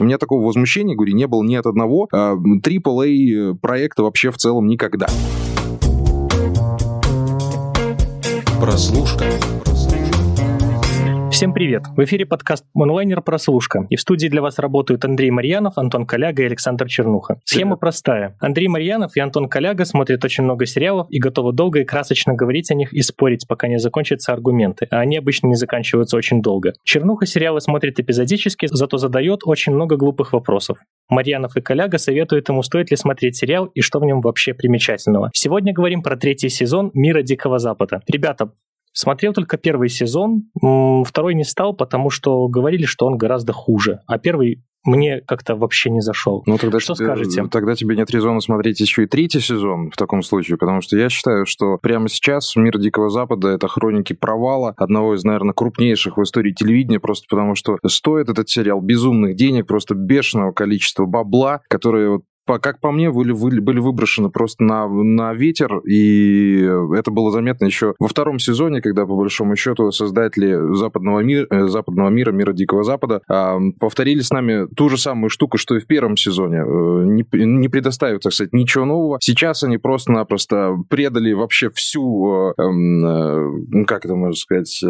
У меня такого возмущения, говорю, не было ни от одного AAA проекта вообще в целом никогда. Прослушка. Всем привет! В эфире подкаст «Онлайнер. Прослушка». И в студии для вас работают Андрей Марьянов, Антон Коляга и Александр Чернуха. Схема привет. простая. Андрей Марьянов и Антон Коляга смотрят очень много сериалов и готовы долго и красочно говорить о них и спорить, пока не закончатся аргументы, а они обычно не заканчиваются очень долго. Чернуха сериалы смотрит эпизодически, зато задает очень много глупых вопросов. Марьянов и Коляга советуют ему, стоит ли смотреть сериал и что в нем вообще примечательного. Сегодня говорим про третий сезон «Мира Дикого Запада». Ребята, Смотрел только первый сезон, второй не стал, потому что говорили, что он гораздо хуже. А первый мне как-то вообще не зашел. Ну, тогда что тебе, скажете? Тогда тебе нет резона смотреть еще и третий сезон в таком случае, потому что я считаю, что прямо сейчас «Мир Дикого Запада» — это хроники провала одного из, наверное, крупнейших в истории телевидения, просто потому что стоит этот сериал безумных денег, просто бешеного количества бабла, которые вот как по мне, были, были выброшены просто на, на ветер, и это было заметно еще во втором сезоне, когда, по большому счету, создатели западного мира, э, западного мира, мира Дикого Запада, э, повторили с нами ту же самую штуку, что и в первом сезоне, э, не, не предоставив, так сказать, ничего нового. Сейчас они просто-напросто предали вообще всю, э, э, как это можно сказать,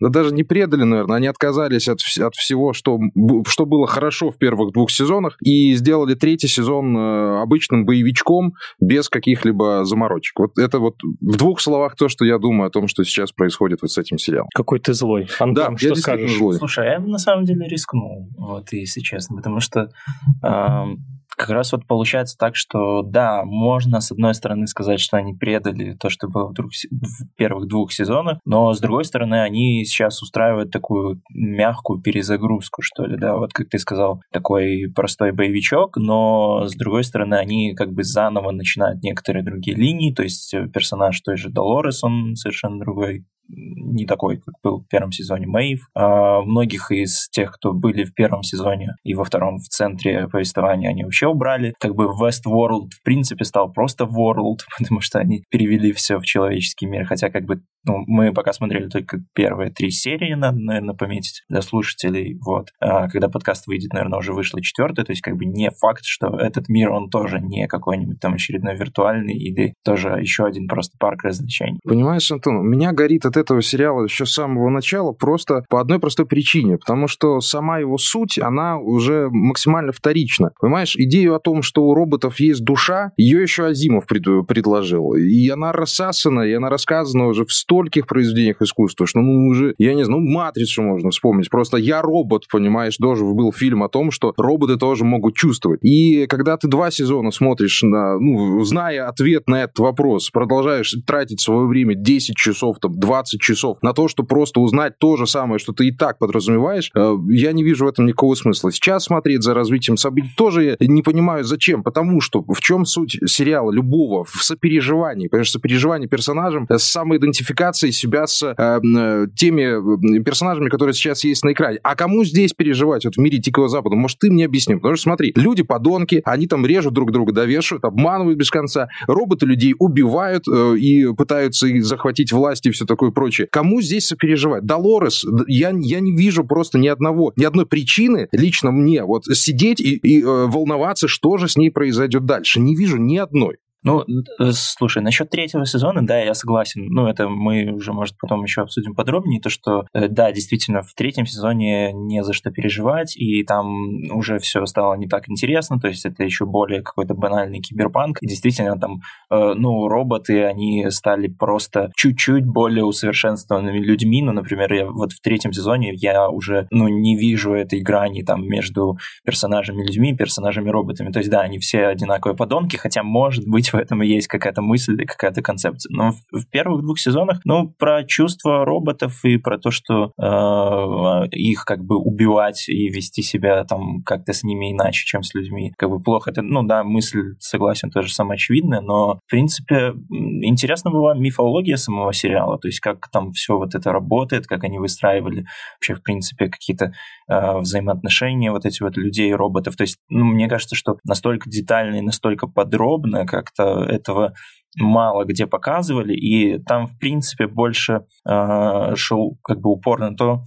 да даже не предали, наверное, они отказались от, от всего, что, что было хорошо в первых двух сезонах, и сделали третий сезон э, обычным боевичком без каких-либо заморочек. Вот это вот в двух словах то, что я думаю о том, что сейчас происходит вот с этим сериалом. Какой ты злой. Антон, да, что я скажешь? Злой. Слушай, я на самом деле рискнул, вот, если честно, потому что э, как раз вот получается так, что да, можно с одной стороны сказать, что они предали то, что было в, друг, в первых двух сезонах, но с другой стороны они сейчас устраивают такую мягкую перезагрузку, что ли, да, вот как ты сказал, такой простой боевичок, но с другой стороны они как бы заново начинают некоторые другие линии, то есть персонаж той же Долорес, он совершенно другой, не такой, как был в первом сезоне Мэйв. А многих из тех, кто были в первом сезоне и во втором в центре повествования, они вообще убрали. Как бы Westworld в принципе стал просто World, потому что они перевели все в человеческий мир, хотя как бы ну, мы пока смотрели только первые три серии, надо, наверное, пометить для слушателей. Вот. А когда подкаст выйдет, наверное, уже вышла четвертая, то есть как бы не факт, что этот мир, он тоже не какой-нибудь там очередной виртуальный или тоже еще один просто парк развлечений. Понимаешь, Антон, у меня горит от этого сериала еще с самого начала просто по одной простой причине, потому что сама его суть, она уже максимально вторична. Понимаешь, идею о том, что у роботов есть душа, ее еще Азимов пред, предложил. И она рассасана, и она рассказана уже в стольких произведениях искусства, что ну уже, я не знаю, ну «Матрицу» можно вспомнить. Просто «Я робот», понимаешь, тоже был фильм о том, что роботы тоже могут чувствовать. И когда ты два сезона смотришь, на, ну, зная ответ на этот вопрос, продолжаешь тратить свое время 10 часов, там, 20 20 часов на то, что просто узнать то же самое, что ты и так подразумеваешь, э, я не вижу в этом никакого смысла. Сейчас смотреть за развитием событий тоже не понимаю, зачем. Потому что в чем суть сериала любого? В сопереживании. Потому что сопереживание персонажам с самоидентификацией себя с э, э теми персонажами, которые сейчас есть на экране. А кому здесь переживать вот в мире Дикого Запада? Может, ты мне объясни? Потому что смотри, люди подонки, они там режут друг друга, довешивают, обманывают без конца. Роботы людей убивают э, и пытаются захватить власть и все такое прочее. Кому здесь сопереживать? Долорес, я, я не вижу просто ни одного, ни одной причины лично мне вот сидеть и, и э, волноваться, что же с ней произойдет дальше. Не вижу ни одной. Ну, э, слушай, насчет третьего сезона, да, я согласен. Ну, это мы уже, может, потом еще обсудим подробнее. То, что, э, да, действительно, в третьем сезоне не за что переживать, и там уже все стало не так интересно. То есть это еще более какой-то банальный киберпанк. И действительно, там, э, ну, роботы, они стали просто чуть-чуть более усовершенствованными людьми. Ну, например, я вот в третьем сезоне я уже, ну, не вижу этой грани там между персонажами людьми и персонажами роботами. То есть, да, они все одинаковые подонки, хотя, может быть, в этом и есть какая-то мысль и какая-то концепция. Но в, в первых двух сезонах, ну, про чувства роботов и про то, что э, их как бы убивать и вести себя там как-то с ними иначе, чем с людьми, как бы плохо. Это, ну да, мысль, согласен, тоже самая очевидная, но, в принципе, интересна была мифология самого сериала, то есть как там все вот это работает, как они выстраивали вообще, в принципе, какие-то э, взаимоотношения вот эти вот людей и роботов. То есть, ну, мне кажется, что настолько детально и настолько подробно, как как-то этого мало где показывали, и там, в принципе, больше э, шел как бы упор на то,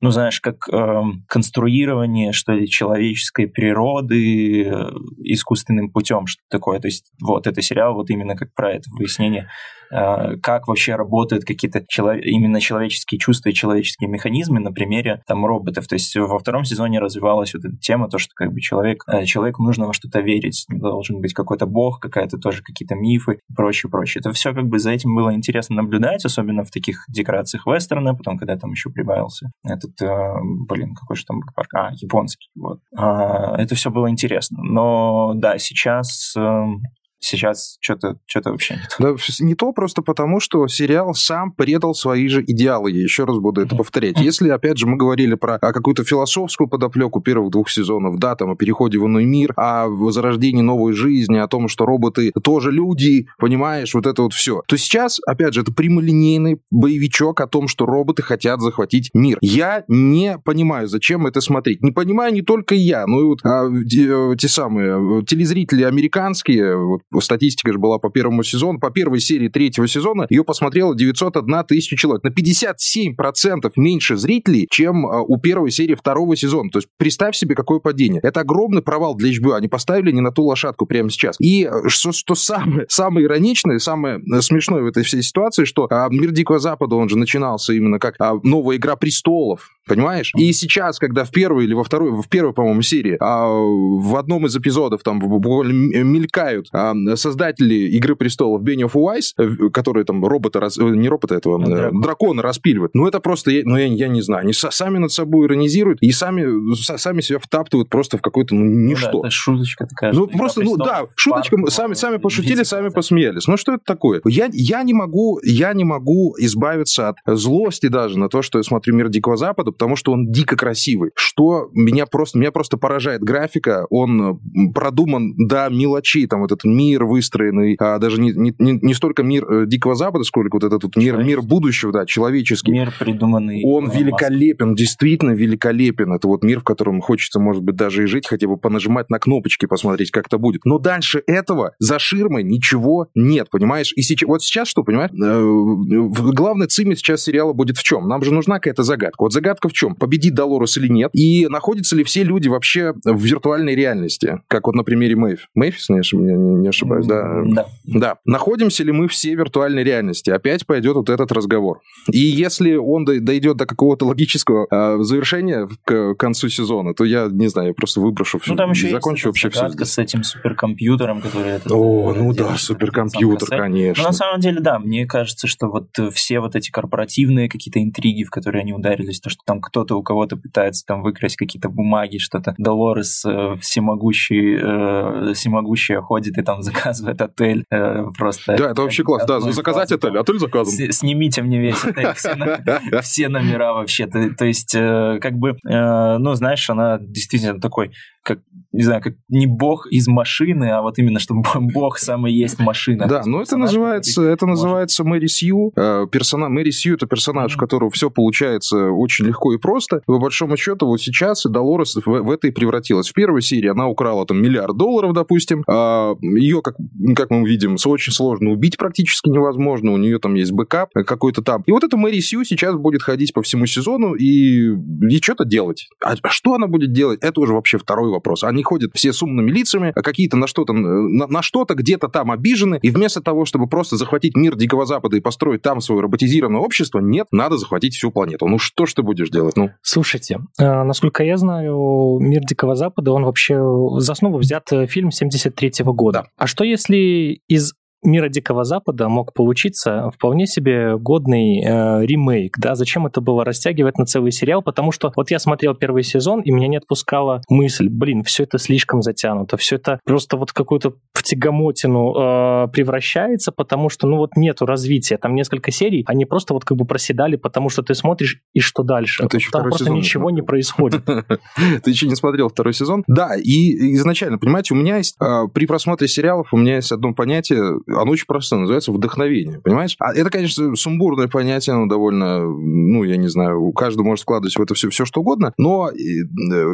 ну, знаешь, как э, конструирование, что ли, человеческой природы э, искусственным путем, что такое. То есть вот это сериал вот именно как про это выяснение Э, как вообще работают какие-то челов... именно человеческие чувства и человеческие механизмы на примере там роботов. То есть во втором сезоне развивалась вот эта тема, то, что как бы человек, э, человеку нужно во что-то верить, должен быть какой-то бог, какая-то тоже какие-то мифы и прочее, прочее. Это все как бы за этим было интересно наблюдать, особенно в таких декорациях вестерна, потом, когда там еще прибавился этот, э, блин, какой же там парк, а, японский, вот. А, это все было интересно. Но да, сейчас эм, Сейчас что-то что вообще нет. Да, не то просто потому, что сериал сам предал свои же идеалы. Я еще раз буду это повторять. Если, опять же, мы говорили про какую-то философскую подоплеку первых двух сезонов, да, там о переходе в иной мир, о возрождении новой жизни, о том, что роботы тоже люди, понимаешь, вот это вот все. То сейчас, опять же, это прямолинейный боевичок о том, что роботы хотят захватить мир. Я не понимаю, зачем это смотреть. Не понимаю не только я, но и вот а, те, те самые телезрители американские, вот статистика же была по первому сезону, по первой серии третьего сезона, ее посмотрело 901 тысяча человек. На 57% меньше зрителей, чем а, у первой серии второго сезона. То есть представь себе, какое падение. Это огромный провал для HBO. Они поставили не на ту лошадку прямо сейчас. И э, что, что самое, самое ироничное, самое э, смешное в этой всей ситуации, что а, мир Дикого Запада, он же начинался именно как а, новая Игра Престолов, Понимаешь? И сейчас, когда в первой или во второй, в первой, по-моему, серии, а, в одном из эпизодов там буквально мелькают а, создатели Игры престолов Benioff Уайс, э, которые там робота, раз, э, не робота этого, э, Дракон. дракона распиливают. Ну, это просто, ну, я, я не знаю, они сами над собой иронизируют и сами, сами себя втаптывают просто в какой-то, ну, ничто. Ну, да, это шуточка такая. Ну, просто, ну, да, шуточка, сами, сами пошутили, сами посмеялись. Ну, что это такое? Я, я не могу, я не могу избавиться от злости даже на то, что я смотрю «Мир Дикого Запада», потому что он дико красивый. Что меня просто, меня просто поражает графика, он продуман до мелочей, там, вот этот мир выстроенный, а даже не, не, не столько мир э, Дикого Запада, сколько вот этот вот мир, мир будущего, да, человеческий. Мир придуманный. Он великолепен, действительно великолепен. Это вот мир, в котором хочется, может быть, даже и жить, хотя бы понажимать на кнопочки, посмотреть, как это будет. Но дальше этого за ширмой ничего нет, понимаешь? И сейчас, вот сейчас что, понимаешь? Э, главный цимис сейчас сериала будет в чем? Нам же нужна какая-то загадка. Вот загадка в чем? Победит Долорес или нет? И находятся ли все люди вообще в виртуальной реальности? Как вот на примере Мэйв. Мэйфис, не, не ошибаюсь, да? Да. Да. Находимся ли мы все в виртуальной реальности? Опять пойдет вот этот разговор. И если он дойдет до какого-то логического э, завершения к концу сезона, то я, не знаю, я просто выброшу все. Ну, там еще закончу вообще все. с этим суперкомпьютером, который... Этот, О, ну да, суперкомпьютер, конечно. Но на самом деле, да, мне кажется, что вот все вот эти корпоративные какие-то интриги, в которые они ударились, то, что там кто-то у кого-то пытается там выкрасть какие-то бумаги, что-то Долорес э, всемогущий, э, всемогущая ходит и там заказывает отель э, просто. Да, это вообще класс. Да, заказать отель, отель заказан. Снимите мне весь отель, все номера вообще. То есть, э, как бы, э, ну, знаешь, она действительно такой как, не знаю, как не бог из машины, а вот именно, что бог самый есть машина. Да, но это называется, это называется Мэри Сью. Э, персона, Мэри Сью это персонаж, у которого все получается очень легко и просто. По большому счету, вот сейчас Долорес в, в это и превратилась. В первой серии она украла там миллиард долларов, допустим. А ее, как, как мы видим, очень сложно убить практически невозможно. У нее там есть бэкап какой-то там. И вот эта Мэри Сью сейчас будет ходить по всему сезону и, и что-то делать. А что она будет делать, это уже вообще второй вопрос вопрос. Они ходят все с умными лицами, а какие-то на что-то, на, на что-то где-то там обижены, и вместо того, чтобы просто захватить мир Дикого Запада и построить там свое роботизированное общество, нет, надо захватить всю планету. Ну что ж ты будешь делать? Ну? Слушайте, э, насколько я знаю, мир Дикого Запада, он вообще за основу взят э, фильм 73 -го года. Да. А что если из мира Дикого Запада мог получиться вполне себе годный э, ремейк, да, зачем это было растягивать на целый сериал, потому что вот я смотрел первый сезон, и меня не отпускала мысль, блин, все это слишком затянуто, все это просто вот какую-то в тягомотину э, превращается, потому что, ну вот нету развития, там несколько серий, они просто вот как бы проседали, потому что ты смотришь, и что дальше? А там просто ничего не происходит. Ты еще не смотрел второй сезон? Да, и изначально, понимаете, у меня есть, э, при просмотре сериалов у меня есть одно понятие, оно очень простое, называется вдохновение, понимаешь? А это, конечно, сумбурное понятие, оно довольно, ну, я не знаю, каждый может складывать в это все, все что угодно, но э,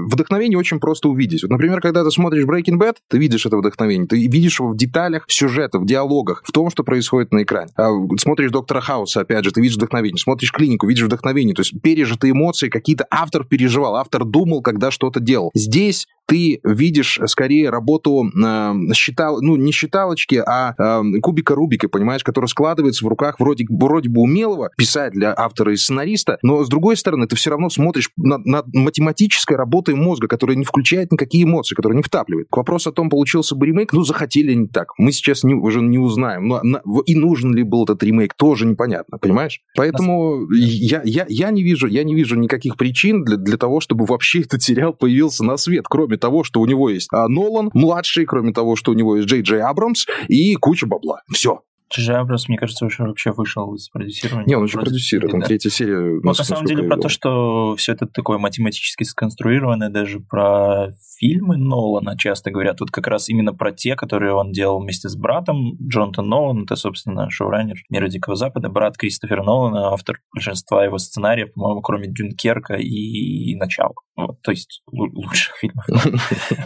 вдохновение очень просто увидеть. Вот, например, когда ты смотришь Breaking Bad, ты видишь это вдохновение, ты видишь его в деталях сюжета, в диалогах, в том, что происходит на экране. А смотришь Доктора Хауса, опять же, ты видишь вдохновение. Смотришь клинику, видишь вдохновение. То есть пережитые эмоции какие-то автор переживал, автор думал, когда что-то делал. Здесь ты видишь скорее работу э, считал, ну, не считалочки, а э, кубика Рубика, понимаешь, который складывается в руках вроде, вроде бы умелого писателя, автора и сценариста, но с другой стороны, ты все равно смотришь на, на математической работой мозга, которая не включает никакие эмоции, которая не втапливает. К вопросу о том, получился бы ремейк, ну, захотели они так. Мы сейчас не, уже не узнаем. Но на, и нужен ли был этот ремейк, тоже непонятно, понимаешь? Поэтому я, я, я, не вижу, я не вижу никаких причин для, для того, чтобы вообще этот сериал появился на свет, кроме того, что у него есть а, Нолан, младший, кроме того, что у него есть Джей Джей Абрамс и куча бабла. Все. Джей Абрамс, мне кажется, уже вообще вышел из продюсирования. Не, он еще продюсирует, там да. третья серия. Вот на самом деле про то, что все это такое математически сконструированное, даже про фильмы Нолана часто говорят, вот как раз именно про те, которые он делал вместе с братом. Джонатан Нолан, это, собственно, шоураннер «Мира Дикого Запада», брат Кристофера Нолана, автор большинства его сценариев, по-моему, кроме «Дюнкерка» и «Начала». Вот, то есть лучших фильмов.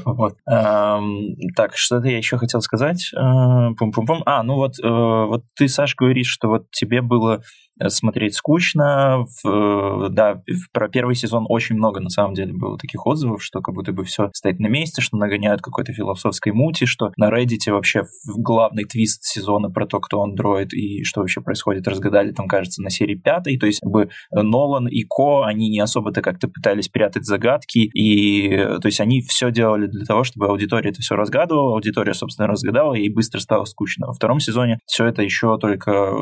Вот. Так, что-то я еще хотел сказать. Пум-пум-пум. А, ну вот, э, вот ты, Саш, говоришь, что вот тебе было Э, смотреть скучно. В, э, да, про первый сезон очень много, на самом деле, было таких отзывов, что как будто бы все стоит на месте, что нагоняют какой-то философской мути, что на Reddit вообще главный твист сезона про то, кто андроид и что вообще происходит, разгадали там, кажется, на серии пятой. То есть как бы Нолан и Ко, они не особо-то как-то пытались прятать загадки, и то есть они все делали для того, чтобы аудитория это все разгадывала, аудитория, собственно, разгадала, и быстро стало скучно. Во втором сезоне все это еще только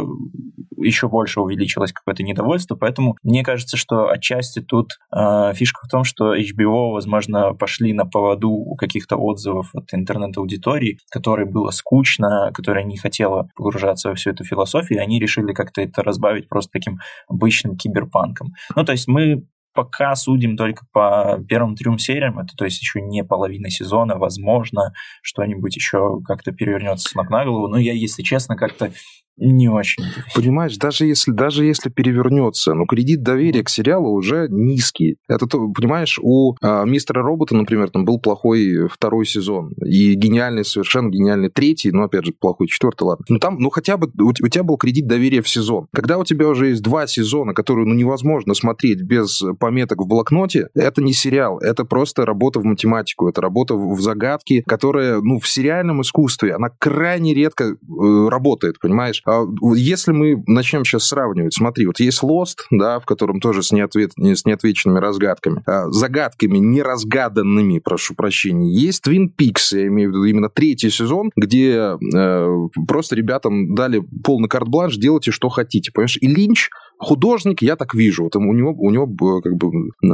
еще больше увеличилось какое-то недовольство, поэтому мне кажется, что отчасти тут э, фишка в том, что HBO, возможно, пошли на поводу каких-то отзывов от интернет-аудитории, которой было скучно, которая не хотела погружаться во всю эту философию, и они решили как-то это разбавить просто таким обычным киберпанком. Ну, то есть мы пока судим только по первым трем сериям, это то есть еще не половина сезона, возможно, что-нибудь еще как-то перевернется с ног на голову, но я, если честно, как-то не очень. Понимаешь, даже если, даже если перевернется, но кредит доверия к сериалу уже низкий. Это, то, понимаешь, у а, Мистера Робота, например, там был плохой второй сезон, и гениальный, совершенно гениальный третий, но, опять же, плохой четвертый, ладно. Ну, там, ну, хотя бы у, у тебя был кредит доверия в сезон. Когда у тебя уже есть два сезона, которые, ну, невозможно смотреть без пометок в блокноте, это не сериал, это просто работа в математику, это работа в, в загадки, которая, ну, в сериальном искусстве, она крайне редко э, работает, понимаешь? А если мы начнем сейчас сравнивать, смотри, вот есть Lost, да, в котором тоже с, неответ, с неотвеченными разгадками, а, загадками неразгаданными, прошу прощения. Есть Twin Peaks, я имею в виду именно третий сезон, где э, просто ребятам дали полный карт-бланш, делайте, что хотите, понимаешь? И Линч художник, я так вижу, вот у него, у него как бы э,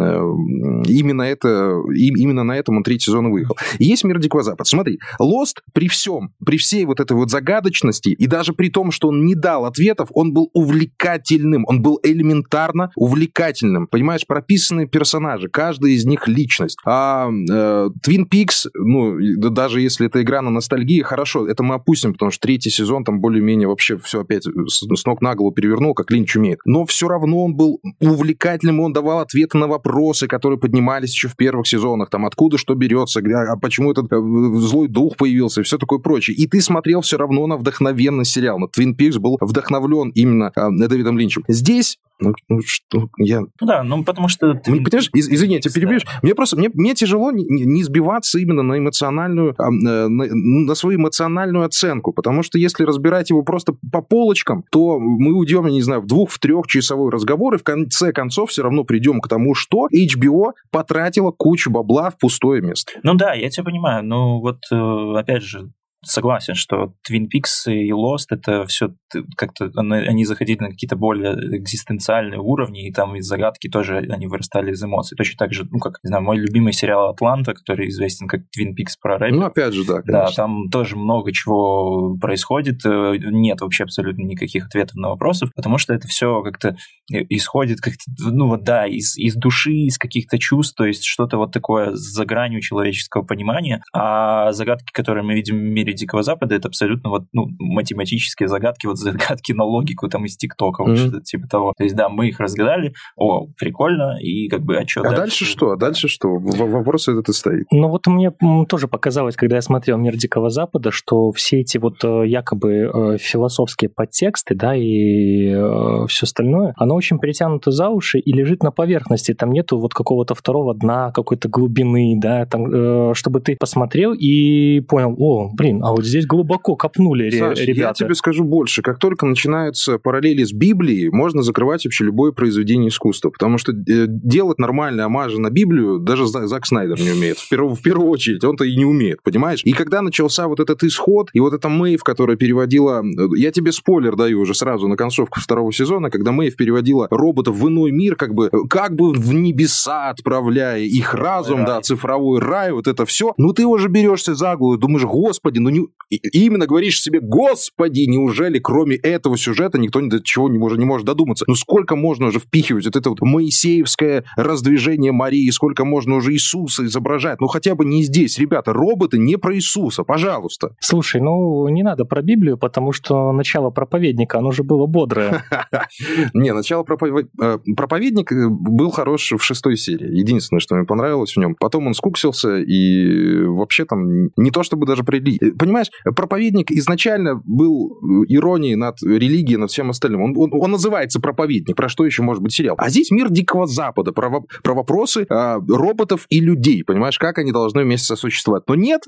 именно это, именно на этом он третий сезон выехал. И есть «Мир Дикого Запада». Смотри, Лост при всем, при всей вот этой вот загадочности, и даже при том, что он не дал ответов, он был увлекательным, он был элементарно увлекательным. Понимаешь, прописанные персонажи, каждый из них личность. А э, Twin Peaks, ну, даже если это игра на ностальгии, хорошо, это мы опустим, потому что третий сезон там более-менее вообще все опять с, с ног на голову перевернул, как Линч умеет но все равно он был увлекательным, он давал ответы на вопросы, которые поднимались еще в первых сезонах, там, откуда что берется, а почему этот э, злой дух появился и все такое прочее. И ты смотрел все равно на вдохновенный сериал. Но Твин Пикс был вдохновлен именно э, Дэвидом Линчем. Здесь ну, ну что, я... Ну да, ну потому что... Ты... Мне, понимаешь, из, извини, я тебя перебьешь. Да. Мне просто, мне, мне тяжело не, не сбиваться именно на эмоциональную, а, на, на свою эмоциональную оценку, потому что если разбирать его просто по полочкам, то мы уйдем, я не знаю, в двух, в трехчасовой разговор, и в конце концов все равно придем к тому, что HBO потратила кучу бабла в пустое место. Ну да, я тебя понимаю, но вот э, опять же, согласен, что Twin Peaks и Lost это все как-то они заходили на какие-то более экзистенциальные уровни, и там из загадки тоже они вырастали из эмоций. Точно так же, ну, как, не знаю, мой любимый сериал «Атланта», который известен как Twin Peaks про рэп. Ну, опять же, да, конечно. Да, там тоже много чего происходит, э, нет вообще абсолютно никаких ответов на вопросы, потому что это все как-то исходит как-то, ну, вот да, из, из души, из каких-то чувств, то есть что-то вот такое за гранью человеческого понимания, а загадки, которые мы видим в мире мире Дикого Запада это абсолютно вот, ну, математические загадки, вот загадки на логику там из ТикТока, mm-hmm. что-то типа того. То есть, да, мы их разгадали, о, прикольно, и как бы, а что а дальше? дальше что? А дальше что? Вопрос этот и стоит. Ну вот мне тоже показалось, когда я смотрел «Мир Дикого Запада», что все эти вот э, якобы э, философские подтексты, да, и э, все остальное, оно очень притянуто за уши и лежит на поверхности. Там нету вот какого-то второго дна, какой-то глубины, да, там, чтобы ты посмотрел и понял, о, блин, а вот здесь глубоко копнули Саш, ребята. я тебе скажу больше. Как только начинаются параллели с Библией, можно закрывать вообще любое произведение искусства, потому что делать нормальные омажи на Библию даже Зак Снайдер не умеет. В первую, в первую очередь, он-то и не умеет, понимаешь? И когда начался вот этот исход, и вот эта Мэйв, которая переводила... Я тебе спойлер даю уже сразу на концовку второго сезона, когда Мэйв переводила роботов в иной мир, как бы, как бы в небеса отправляя их разум, рай. да, цифровой рай, вот это все. Ну, ты уже берешься за голову, думаешь, господи, ну не... И именно говоришь себе, господи, неужели кроме этого сюжета никто ни до чего не может, не может додуматься? Ну, сколько можно уже впихивать вот это вот моисеевское раздвижение Марии, сколько можно уже Иисуса изображать? Ну, хотя бы не здесь, ребята, роботы не про Иисуса, пожалуйста. Слушай, ну, не надо про Библию, потому что начало проповедника, оно же было бодрое. Не, начало э, проповедник э, был хорош в шестой серии. Единственное, что мне понравилось в нем. Потом он скуксился и вообще там не то чтобы даже при... Понимаешь, проповедник изначально был иронией над религией, над всем остальным. Он, он, он называется проповедник. Про что еще может быть сериал? А здесь мир Дикого Запада. Про, про вопросы а, роботов и людей. Понимаешь, как они должны вместе сосуществовать. Но нет,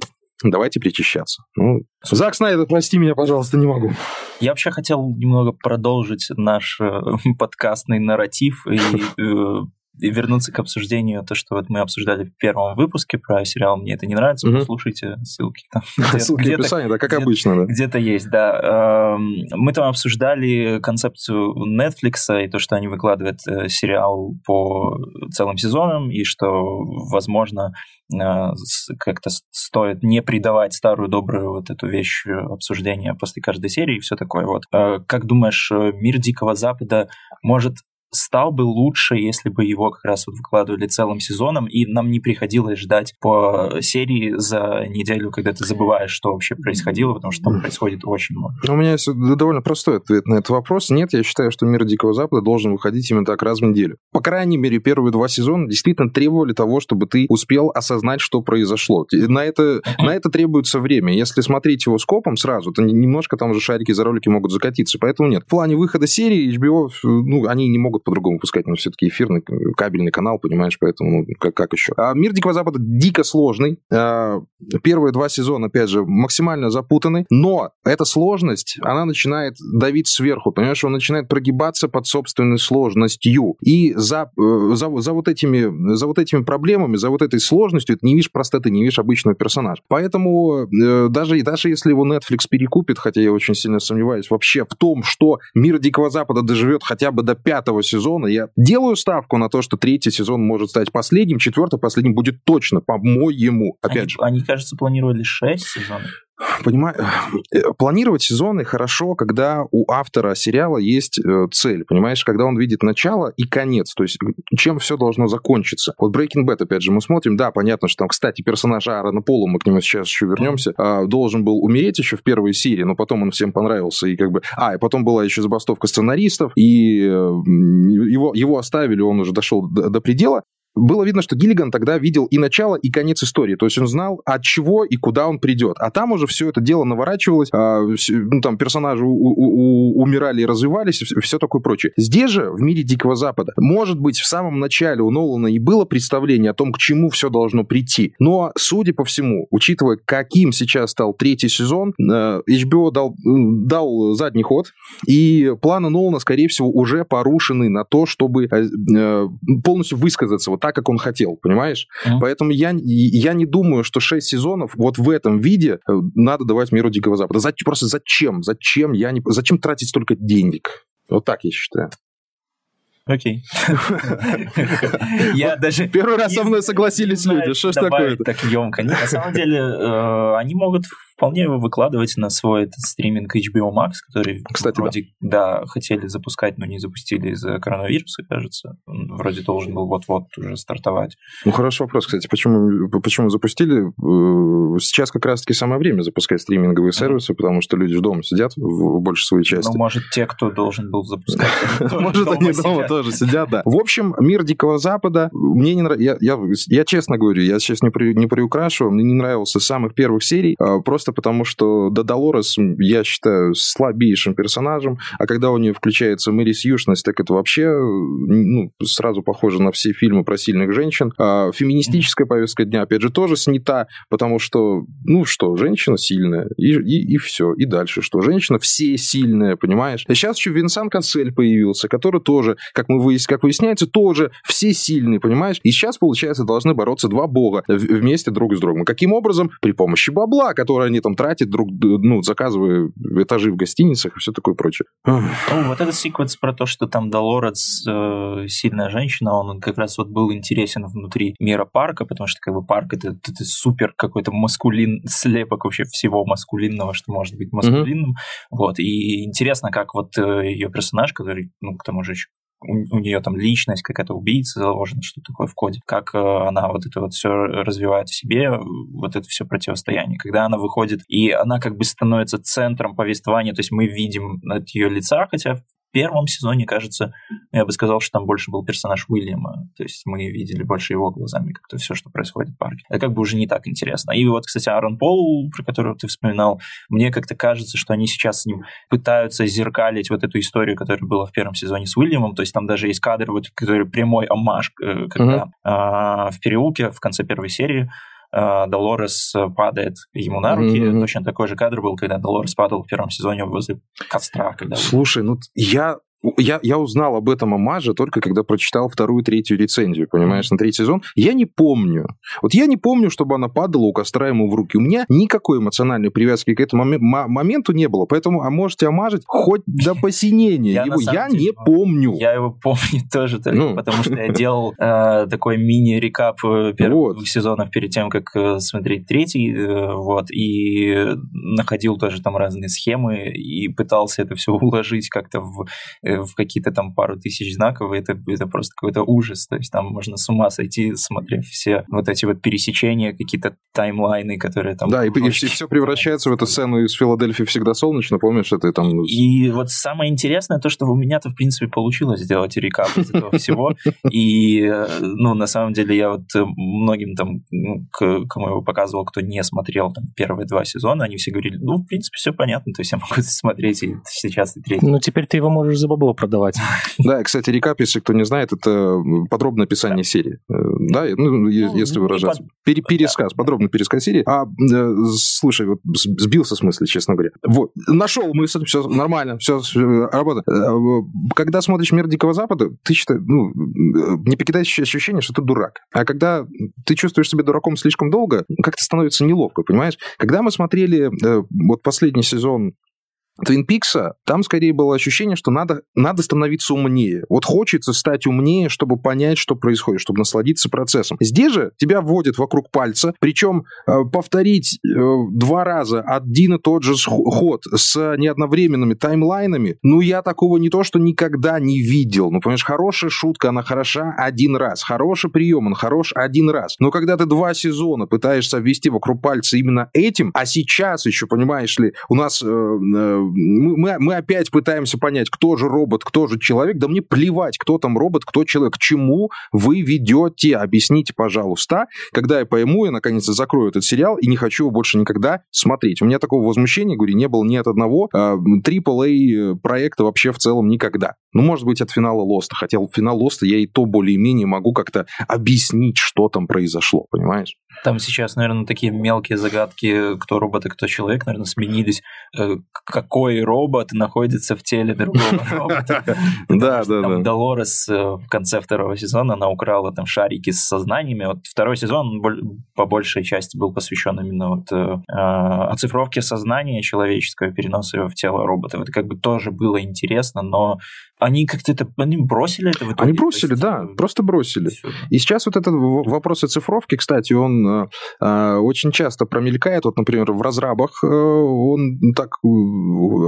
давайте причащаться. Ну, Зак Снайдер, прости меня, пожалуйста, не могу. Я вообще хотел немного продолжить наш э, подкастный нарратив и э, и вернуться к обсуждению, то, что вот мы обсуждали в первом выпуске про сериал «Мне это не нравится», угу. послушайте ссылки. Там, ссылки в описании, да, как обычно. Да. Где-то есть, да. Эм, мы там обсуждали концепцию Netflix и то, что они выкладывают э, сериал по целым сезонам, и что, возможно, э, как-то стоит не придавать старую добрую вот эту вещь обсуждения после каждой серии и все такое вот. Э, как думаешь, мир Дикого Запада может стал бы лучше, если бы его как раз вот выкладывали целым сезоном, и нам не приходилось ждать по серии за неделю, когда ты забываешь, что вообще происходило, потому что там происходит очень много. У меня есть довольно простой ответ на этот вопрос. Нет, я считаю, что «Мир Дикого Запада» должен выходить именно так раз в неделю. По крайней мере, первые два сезона действительно требовали того, чтобы ты успел осознать, что произошло. На это, на это требуется время. Если смотреть его скопом сразу, то немножко там уже шарики за ролики могут закатиться. Поэтому нет. В плане выхода серии HBO, ну, они не могут по-другому пускать, но все-таки эфирный кабельный канал, понимаешь, поэтому ну, как, как еще. А мир Дикого Запада дико сложный. А, первые два сезона, опять же, максимально запутаны, но эта сложность, она начинает давить сверху, понимаешь, он начинает прогибаться под собственной сложностью. И за, э, за, за, вот этими, за вот этими проблемами, за вот этой сложностью, ты не видишь простоты, не видишь обычного персонажа. Поэтому э, даже, даже если его Netflix перекупит, хотя я очень сильно сомневаюсь вообще в том, что мир Дикого Запада доживет хотя бы до пятого сезона, сезона. Я делаю ставку на то, что третий сезон может стать последним, четвертый последним будет точно, по-моему. Опять они, же. Они, кажется, планировали шесть сезонов. Понимаю, э, планировать сезоны хорошо, когда у автора сериала есть э, цель, понимаешь, когда он видит начало и конец, то есть чем все должно закончиться. Вот Breaking Bad, опять же, мы смотрим, да, понятно, что там, кстати, персонаж Аарона Пола, мы к нему сейчас еще вернемся, а, должен был умереть еще в первой серии, но потом он всем понравился, и как бы... А, и потом была еще забастовка сценаристов, и э, его, его оставили, он уже дошел до, до предела, было видно, что Гиллиган тогда видел и начало, и конец истории. То есть он знал, от чего и куда он придет. А там уже все это дело наворачивалось, а, ну, там персонажи у, у, у, умирали и развивались, и все, такое прочее. Здесь же, в мире Дикого Запада, может быть, в самом начале у Нолана и было представление о том, к чему все должно прийти. Но, судя по всему, учитывая, каким сейчас стал третий сезон, э, HBO дал, дал задний ход, и планы Нолана, скорее всего, уже порушены на то, чтобы э, э, полностью высказаться вот так, как он хотел, понимаешь? Mm-hmm. Поэтому я, я не думаю, что 6 сезонов вот в этом виде э, надо давать миру Дикого Запада. За, просто зачем? Зачем? Я не, зачем тратить столько денег? Вот так я считаю. Окей. Я даже... Первый раз со мной согласились люди. Что ж такое так емко. На самом деле, э, они могут вполне его выкладывать на свой этот стриминг HBO Max, который Кстати, вроде, да. да, хотели запускать, но не запустили из-за коронавируса, кажется. Он вроде должен был вот-вот уже стартовать. Ну, хороший вопрос, кстати. Почему, почему запустили? Э, сейчас как раз-таки самое время запускать стриминговые сервисы, mm-hmm. потому что люди дома сидят в большей своей части. Ну, может, те, кто должен был запускать. Может, они дома тоже сидят, да. В общем, мир Дикого Запада мне не нравится. Я честно говорю, я сейчас не приукрашиваю, мне не нравился с самых первых серий, а, просто потому что до Долорес я считаю слабейшим персонажем, а когда у нее включается Мэри так это вообще ну, сразу похоже на все фильмы про сильных женщин. А феминистическая повестка дня, опять же, тоже снята, потому что, ну что, женщина сильная, и, и, и все, и дальше что? Женщина все сильная, понимаешь? Сейчас еще Винсан Кассель появился, который тоже, как, мы выяс... как выясняется, тоже все сильные, понимаешь? И сейчас, получается, должны бороться два бога вместе друг с другом. Каким образом? При помощи бабла, который они там тратят, друг, ну, заказывая этажи в гостиницах и все такое прочее. Ну, вот этот секвенс про то, что там Долорец э, сильная женщина, он как раз вот был интересен внутри мира парка, потому что как бы парк это, это супер какой-то маскулин, слепок вообще всего маскулинного, что может быть маскулинным. Mm-hmm. Вот, и интересно, как вот э, ее персонаж, который, ну, к тому же еще у, у нее там личность, какая-то убийца заложена, что такое в коде, как э, она вот это вот все развивает в себе, вот это все противостояние. Когда она выходит, и она как бы становится центром повествования, то есть мы видим от ее лица, хотя первом сезоне, кажется, я бы сказал, что там больше был персонаж Уильяма. То есть мы видели больше его глазами, как-то все, что происходит в парке. Это как бы уже не так интересно. И вот, кстати, Аарон Пол, про которого ты вспоминал, мне как-то кажется, что они сейчас с ним пытаются зеркалить вот эту историю, которая была в первом сезоне с Уильямом. То есть там даже есть кадр, вот, который прямой омаж, э, когда uh-huh. э, в переулке в конце первой серии Долорес падает ему на руки. Mm-hmm. Точно такой же кадр был, когда Долорес падал в первом сезоне возле костра. Когда... Слушай, ну я я, я узнал об этом Амаже только когда прочитал вторую, третью рецензию, понимаешь, на третий сезон. Я не помню. Вот я не помню, чтобы она падала у костра ему в руки. У меня никакой эмоциональной привязки к этому моменту не было. Поэтому, а можете омажить хоть до посинения. Его я не помню. Я его помню тоже, ну. потому что я делал э, такой мини-рекап э, первых сезонов перед тем, как э, смотреть третий. Вот, и находил тоже там разные схемы и пытался это все уложить как-то в в какие-то там пару тысяч знаков, и это, это просто какой-то ужас. То есть там можно с ума сойти, смотрев все вот эти вот пересечения, какие-то таймлайны, которые там... Да, и, и все, все превращается в эту сцену из Филадельфии всегда солнечно, помнишь, это там... И, вот самое интересное то, что у меня-то, в принципе, получилось сделать рекап из этого всего, и, ну, на самом деле, я вот многим там, ну, кому его показывал, кто не смотрел там первые два сезона, они все говорили, ну, в принципе, все понятно, то есть я могу смотреть и сейчас, и третий. Ну, теперь ты его можешь забабать было продавать. Да, кстати, рекап, если кто не знает, это подробное описание серии. Э, да, ну, ну если выражаться. Пересказ, подробный пересказ серии. А, э, слушай, вот сбился в смысле, честно говоря. Вот, нашел мысль, все нормально, все работает. Э, когда смотришь «Мир Дикого Запада», ты считаешь, ну, не покидаешь ощущение, что ты дурак. А когда ты чувствуешь себя дураком слишком долго, как-то становится неловко, понимаешь? Когда мы смотрели вот последний сезон Твин Пикса, там скорее было ощущение, что надо, надо становиться умнее. Вот хочется стать умнее, чтобы понять, что происходит, чтобы насладиться процессом. Здесь же тебя вводят вокруг пальца, причем э, повторить э, два раза один и тот же ход с неодновременными таймлайнами, ну, я такого не то, что никогда не видел. Ну, понимаешь, хорошая шутка, она хороша один раз. Хороший прием, он хорош один раз. Но когда ты два сезона пытаешься ввести вокруг пальца именно этим, а сейчас еще, понимаешь ли, у нас э, э мы, мы опять пытаемся понять, кто же робот, кто же человек. Да мне плевать, кто там робот, кто человек. К чему вы ведете? Объясните, пожалуйста. Когда я пойму, я наконец-то закрою этот сериал и не хочу его больше никогда смотреть. У меня такого возмущения, говорю, не было ни от одного AAA а, проекта вообще в целом никогда. Ну, может быть, от финала Лоста. Хотя финал Лоста я и то более-менее могу как-то объяснить, что там произошло, понимаешь? Там сейчас, наверное, такие мелкие загадки, кто робот и кто человек, наверное, сменились. Э, как какой робот находится в теле другого робота. Да, да, да. Долорес э, в конце второго сезона, она украла там шарики с сознаниями. Вот второй сезон по большей части был посвящен именно вот э, а, оцифровке сознания человеческого, переноса его в тело роботов. Это как бы тоже было интересно, но они как-то это, они бросили это в итоге? Они бросили, есть, да, э, просто бросили. Все. И сейчас вот этот вопрос оцифровки, кстати, он э, э, очень часто промелькает. Вот, например, в разрабах э, он так э,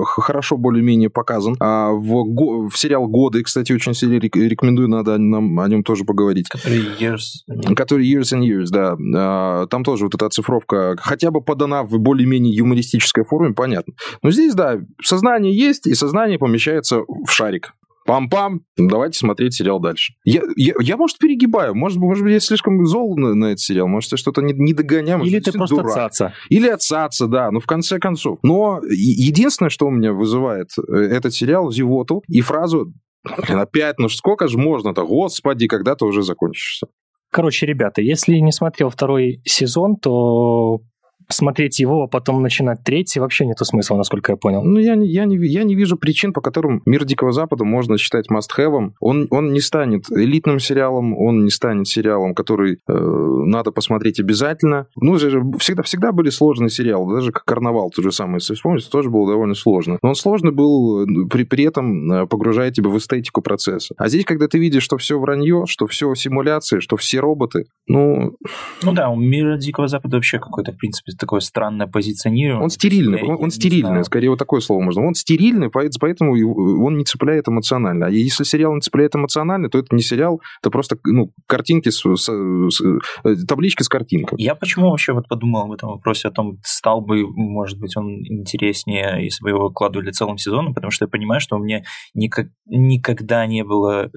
хорошо более-менее показан. А в, в сериал «Годы», кстати, очень сильно рекомендую, надо нам о нем тоже поговорить. Который Years. Который Years and Years, да. А, там тоже вот эта оцифровка хотя бы подана в более-менее юмористической форме, понятно. Но здесь, да, сознание есть, и сознание помещается в шарик. Пам-пам, давайте смотреть сериал дальше. Я, я, я может, перегибаю. Может, может быть, я слишком зол на, на этот сериал. Может, я что-то не, не догоняю. Или ты просто дурак. отцаца. Или отцаца, да. Ну, в конце концов. Но единственное, что у меня вызывает э, этот сериал, зевоту и фразу Блин, опять, ну сколько же можно-то? Господи, когда ты уже закончишься. Короче, ребята, если не смотрел второй сезон, то смотреть его, а потом начинать третий, вообще нету смысла, насколько я понял. Ну, я, не, я, не, я не вижу причин, по которым «Мир Дикого Запада» можно считать must-have. Он, он не станет элитным сериалом, он не станет сериалом, который э, надо посмотреть обязательно. Ну, всегда, всегда были сложные сериалы, даже как «Карнавал», то же самое, если вспомнить, тоже было довольно сложно. Но он сложный был, э, при, при этом э, погружая тебя в эстетику процесса. А здесь, когда ты видишь, что все вранье, что все симуляции, что все роботы, ну... Ну да, у «Мира Дикого Запада» вообще какой-то, в принципе, такое странное позиционирование. Он стерильный, он, он стерильный, скорее вот такое слово можно. Он стерильный, поэтому он не цепляет эмоционально. А если сериал не цепляет эмоционально, то это не сериал, это просто ну, картинки, с, с, с, э, таблички с картинкой. Я почему вообще вот подумал об этом вопросе, о том, стал бы, может быть, он интереснее, если бы его выкладывали целым сезоном, потому что я понимаю, что у меня никак, никогда не было э,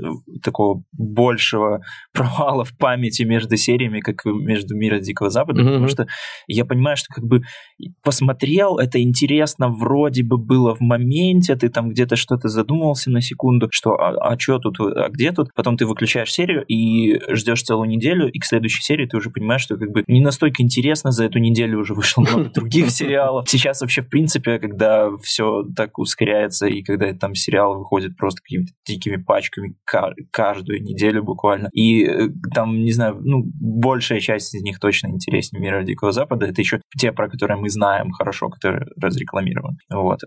такого большего провала в памяти между сериями, как между «Мира Дикого Запада», mm-hmm. потому что я понимаю, что как бы посмотрел, это интересно, вроде бы было в моменте, ты там где-то что-то задумался на секунду, что а, а что тут, а где тут, потом ты выключаешь серию и ждешь целую неделю, и к следующей серии ты уже понимаешь, что как бы не настолько интересно, за эту неделю уже вышло много других сериалов. Сейчас вообще, в принципе, когда все так ускоряется, и когда там сериал выходит просто какими-то дикими пачками каждую неделю буквально, и э, там, не знаю, ну, большая часть из них точно интереснее Мира Дикого Запада, это еще те, про которые мы знаем хорошо, которые разрекламированы. Вот.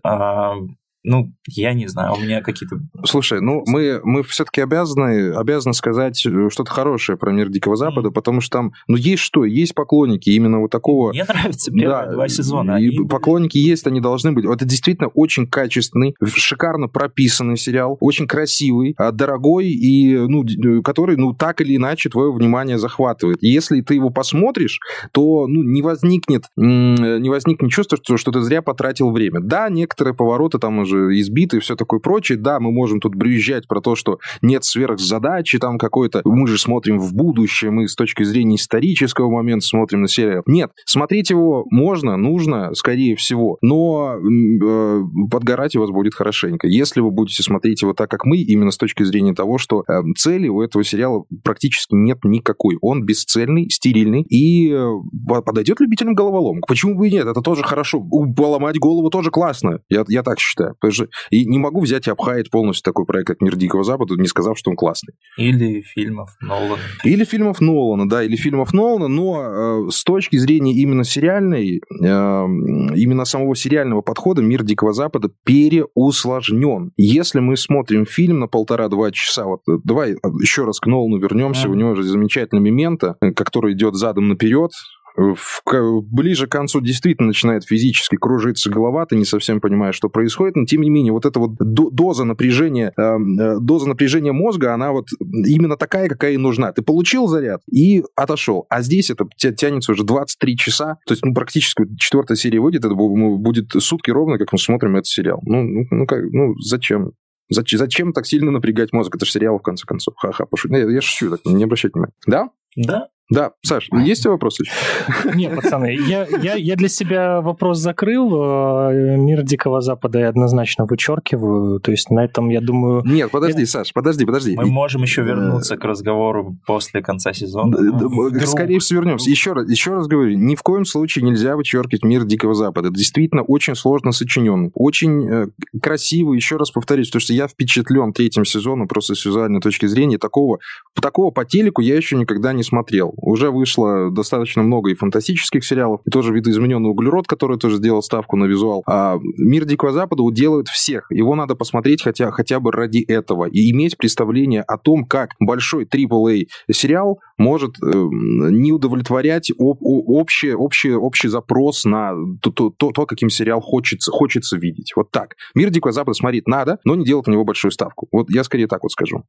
Ну, я не знаю, у меня какие-то... Слушай, ну, мы, мы все-таки обязаны, обязаны сказать э, что-то хорошее про мир Дикого Запада, mm. потому что там, ну, есть что, есть поклонники именно вот такого... Мне нравятся первые да, два сезона. И они... поклонники есть, они должны быть. Это действительно очень качественный, шикарно прописанный сериал, очень красивый, а, дорогой и, ну, э, который, ну, так или иначе твое внимание захватывает. если ты его посмотришь, то, ну, не возникнет, не возникнет чувство, что, что ты зря потратил время. Да, некоторые повороты там уже уже избиты и все такое прочее. Да, мы можем тут брюзжать про то, что нет сверхзадачи там какой-то. Мы же смотрим в будущее, мы с точки зрения исторического момента смотрим на сериал. Нет, смотреть его можно, нужно, скорее всего, но э, подгорать у вас будет хорошенько. Если вы будете смотреть его так, как мы, именно с точки зрения того, что э, цели у этого сериала практически нет никакой. Он бесцельный, стерильный и э, подойдет любителям головоломок. Почему бы и нет? Это тоже хорошо. Поломать голову тоже классно. Я, я так считаю. Потому что и не могу взять и обхаять полностью такой проект, как «Мир Дикого Запада», не сказав, что он классный. Или фильмов Нолана. Или фильмов Нолана, да, или фильмов Нолана, но э, с точки зрения именно сериальной, э, именно самого сериального подхода «Мир Дикого Запада» переусложнен. Если мы смотрим фильм на полтора-два часа, вот э, давай еще раз к Нолану вернемся, mm. у него же замечательный момент, э, который идет задом наперед, в, ближе к концу действительно начинает физически кружиться голова, ты не совсем понимаешь, что происходит, но тем не менее вот эта вот доза напряжения, эм, э, доза напряжения мозга, она вот именно такая, какая и нужна. Ты получил заряд и отошел. А здесь это тянется уже 23 часа, то есть ну, практически четвертая серия выйдет, это будет сутки ровно, как мы смотрим этот сериал. Ну, ну, ну, как, ну зачем? Зачем, зачем так сильно напрягать мозг? Это же сериал, в конце концов. Ха-ха, пошути. Я, я шучу, так, не обращайте внимания. Да? Да. Да, Саш, есть вопросы? Нет, пацаны, я, я, я для себя вопрос закрыл. Э, мир Дикого Запада я однозначно вычеркиваю. То есть на этом, я думаю... Нет, подожди, Саш, подожди, подожди. Мы можем еще вернуться к разговору после конца сезона. Скорее всего, вернемся. Еще раз, еще раз говорю, ни в коем случае нельзя вычеркивать мир Дикого Запада. Это действительно очень сложно сочинен. Очень э, красиво, еще раз повторюсь, потому что я впечатлен третьим сезоном просто с визуальной точки зрения. Такого, такого по телеку я еще никогда не смотрел. Уже вышло достаточно много и фантастических сериалов, и тоже видоизмененный углерод, который тоже сделал ставку на визуал. А мир Дикого Запада уделывает всех. Его надо посмотреть хотя, хотя бы ради этого и иметь представление о том, как большой AAA сериал может э, не удовлетворять об, общий, общий, общий запрос на то, то, то, то, каким сериал хочется, хочется видеть. Вот так. Мир Дикого Запада смотреть надо, но не делать на него большую ставку. Вот я скорее так вот скажу.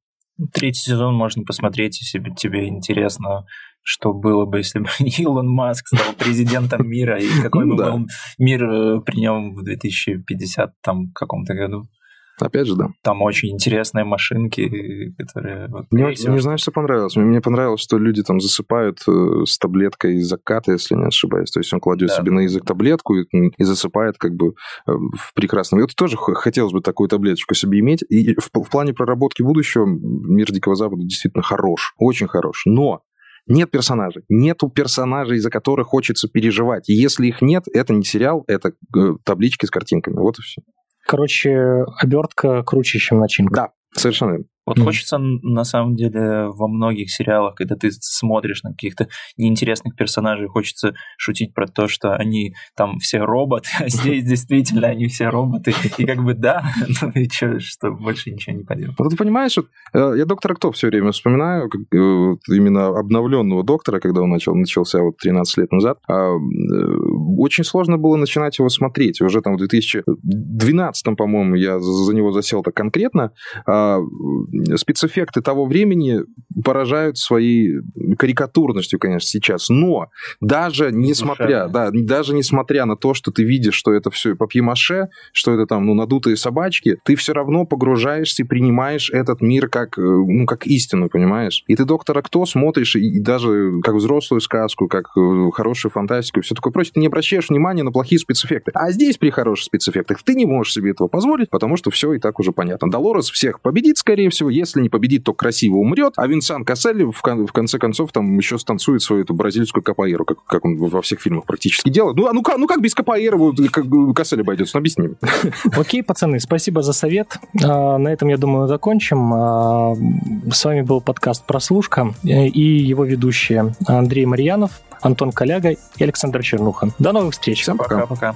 Третий сезон можно посмотреть, если тебе интересно что было бы, если бы Илон Маск стал президентом мира, и какой бы был мир э, при нем в 2050 там каком-то году. Опять же, да. Там очень интересные машинки, которые... Вот, мне, мне знаешь, что понравилось? Мне, мне понравилось, что люди там засыпают э, с таблеткой заката, если не ошибаюсь. То есть он кладет да. себе на язык таблетку и, и засыпает как бы э, в прекрасном... Вот тоже хотелось бы такую таблеточку себе иметь. И в, в плане проработки будущего мир Дикого Запада действительно хорош. Очень хорош. Но нет персонажей. Нету персонажей, за которых хочется переживать. И если их нет, это не сериал, это э, таблички с картинками. Вот и все. Короче, обертка круче, чем начинка. Да, совершенно верно. Вот mm. хочется, на самом деле, во многих сериалах, когда ты смотришь на каких-то неинтересных персонажей, хочется шутить про то, что они там все роботы, а здесь действительно они все роботы. И как бы да, ну и что, что больше ничего не поделать. Ну ты понимаешь, вот, э, я доктора Кто все время вспоминаю, как, э, именно обновленного доктора, когда он начал, начался вот 13 лет назад. А, э, очень сложно было начинать его смотреть. Уже там в 2012, по-моему, я за него засел так конкретно. Спецэффекты того времени поражают своей карикатурностью, конечно, сейчас. Но даже несмотря, да, даже несмотря на то, что ты видишь, что это все папье-маше, что это там, ну, надутые собачки, ты все равно погружаешься и принимаешь этот мир как, э, ну, как истину, понимаешь? И ты «Доктора Кто» смотришь, и даже как взрослую сказку, как э, хорошую фантастику, все такое прочее, ты не обращаешь внимания на плохие спецэффекты. А здесь при хороших спецэффектах ты не можешь себе этого позволить, потому что все и так уже понятно. Долорес всех победит, скорее всего, если не победит, то красиво умрет, а Винсан Кассель в, кон- в конце концов там еще станцует свою эту бразильскую капоэйру, как, как он во всех фильмах практически делает. Ну, а ну, как, ну как без капоэйры как Кассель обойдется? Ну, объясни. Окей, пацаны, спасибо за совет. А, на этом, я думаю, закончим. А, с вами был подкаст «Прослушка» и его ведущие Андрей Марьянов, Антон Коляга и Александр Чернуха. До новых встреч. Всем пока. Пока-пока.